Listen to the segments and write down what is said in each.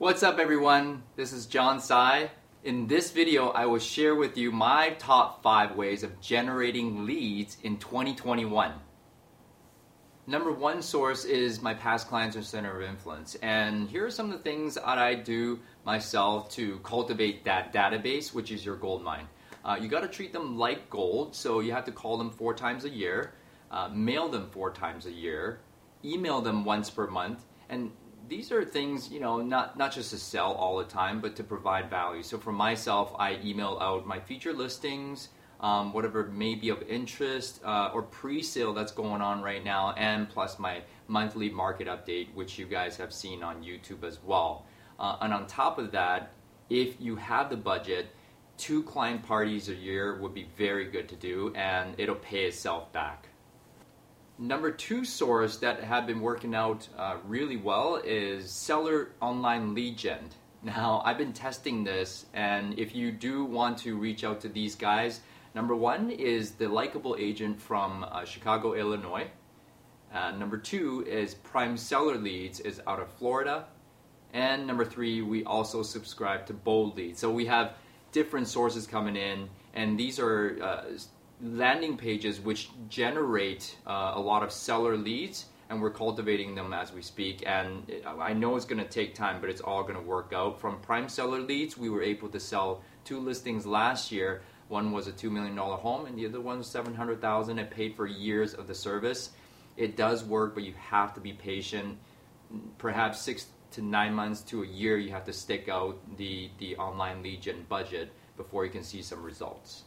What's up everyone? This is John Sai. In this video, I will share with you my top 5 ways of generating leads in 2021. Number one source is my past clients or center of influence. And here are some of the things that I do myself to cultivate that database, which is your gold mine. Uh, you got to treat them like gold, so you have to call them four times a year, uh, mail them four times a year, email them once per month, and these are things you know not not just to sell all the time, but to provide value. So for myself, I email out my feature listings um, whatever may be of interest uh, or pre-sale that's going on right now, and plus my monthly market update, which you guys have seen on YouTube as well. Uh, and on top of that, if you have the budget, two client parties a year would be very good to do, and it'll pay itself back. Number two source that have been working out uh, really well is seller online lead gen. Now, I've been testing this, and if you do want to reach out to these guys, Number one is the likable agent from uh, Chicago, Illinois. Uh, number two is Prime Seller Leads is out of Florida. And number three, we also subscribe to Bold Leads. So we have different sources coming in, and these are uh, landing pages which generate uh, a lot of seller leads, and we're cultivating them as we speak. And I know it's going to take time, but it's all going to work out. From Prime Seller Leads, we were able to sell two listings last year one was a $2 million home and the other one was 700000 It paid for years of the service. It does work, but you have to be patient. Perhaps six to nine months to a year, you have to stick out the, the online lead gen budget before you can see some results.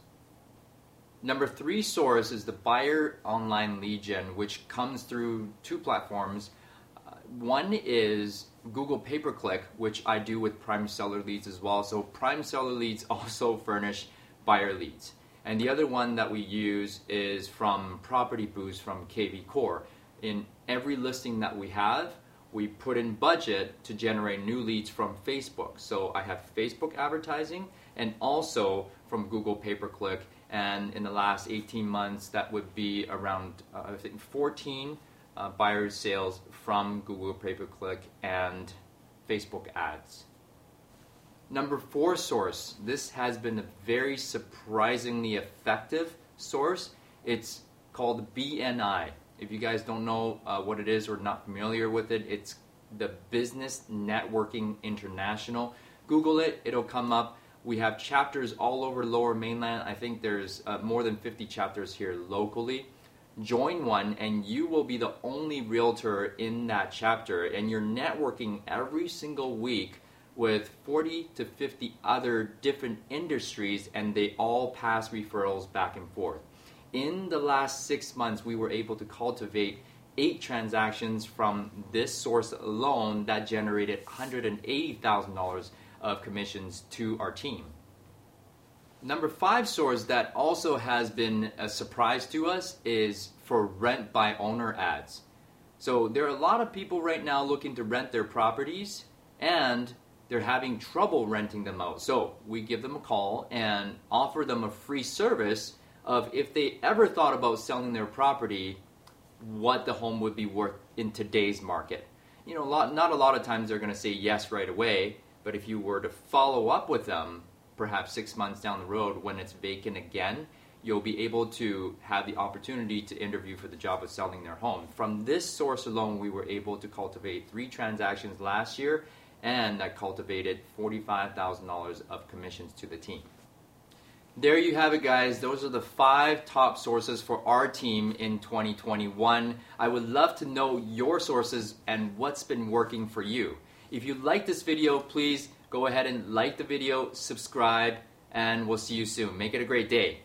Number three source is the buyer online lead gen, which comes through two platforms. Uh, one is Google pay per click, which I do with Prime Seller Leads as well. So Prime Seller Leads also furnish buyer leads. And the other one that we use is from Property Boost from KV Core. In every listing that we have, we put in budget to generate new leads from Facebook. So I have Facebook advertising and also from Google pay per click. And in the last 18 months, that would be around, uh, I think, 14 uh, buyer sales from Google pay per click and Facebook ads. Number four source. This has been a very surprisingly effective source. It's called BNI. If you guys don't know uh, what it is or not familiar with it, it's the Business Networking International. Google it, it'll come up. We have chapters all over Lower Mainland. I think there's uh, more than 50 chapters here locally. Join one, and you will be the only realtor in that chapter, and you're networking every single week with 40 to 50 other different industries, and they all pass referrals back and forth. In the last six months, we were able to cultivate eight transactions from this source alone that generated $180,000 of commissions to our team. Number five source that also has been a surprise to us is for rent by owner ads. So there are a lot of people right now looking to rent their properties and they're having trouble renting them out. So we give them a call and offer them a free service of if they ever thought about selling their property, what the home would be worth in today's market. You know, a lot, not a lot of times they're going to say yes right away, but if you were to follow up with them, perhaps six months down the road when it's vacant again, you'll be able to have the opportunity to interview for the job of selling their home. From this source alone, we were able to cultivate three transactions last year and that cultivated $45,000 of commissions to the team. There you have it, guys. Those are the five top sources for our team in 2021. I would love to know your sources and what's been working for you. If you like this video, please go ahead and like the video, subscribe, and we'll see you soon. Make it a great day.